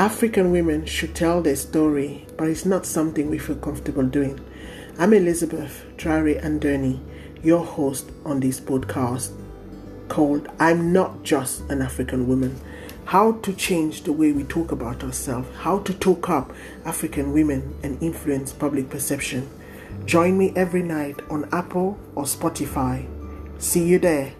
African women should tell their story, but it's not something we feel comfortable doing. I'm Elizabeth Traore Andoni, your host on this podcast called I'm Not Just an African Woman. How to change the way we talk about ourselves, how to talk up African women and influence public perception. Join me every night on Apple or Spotify. See you there.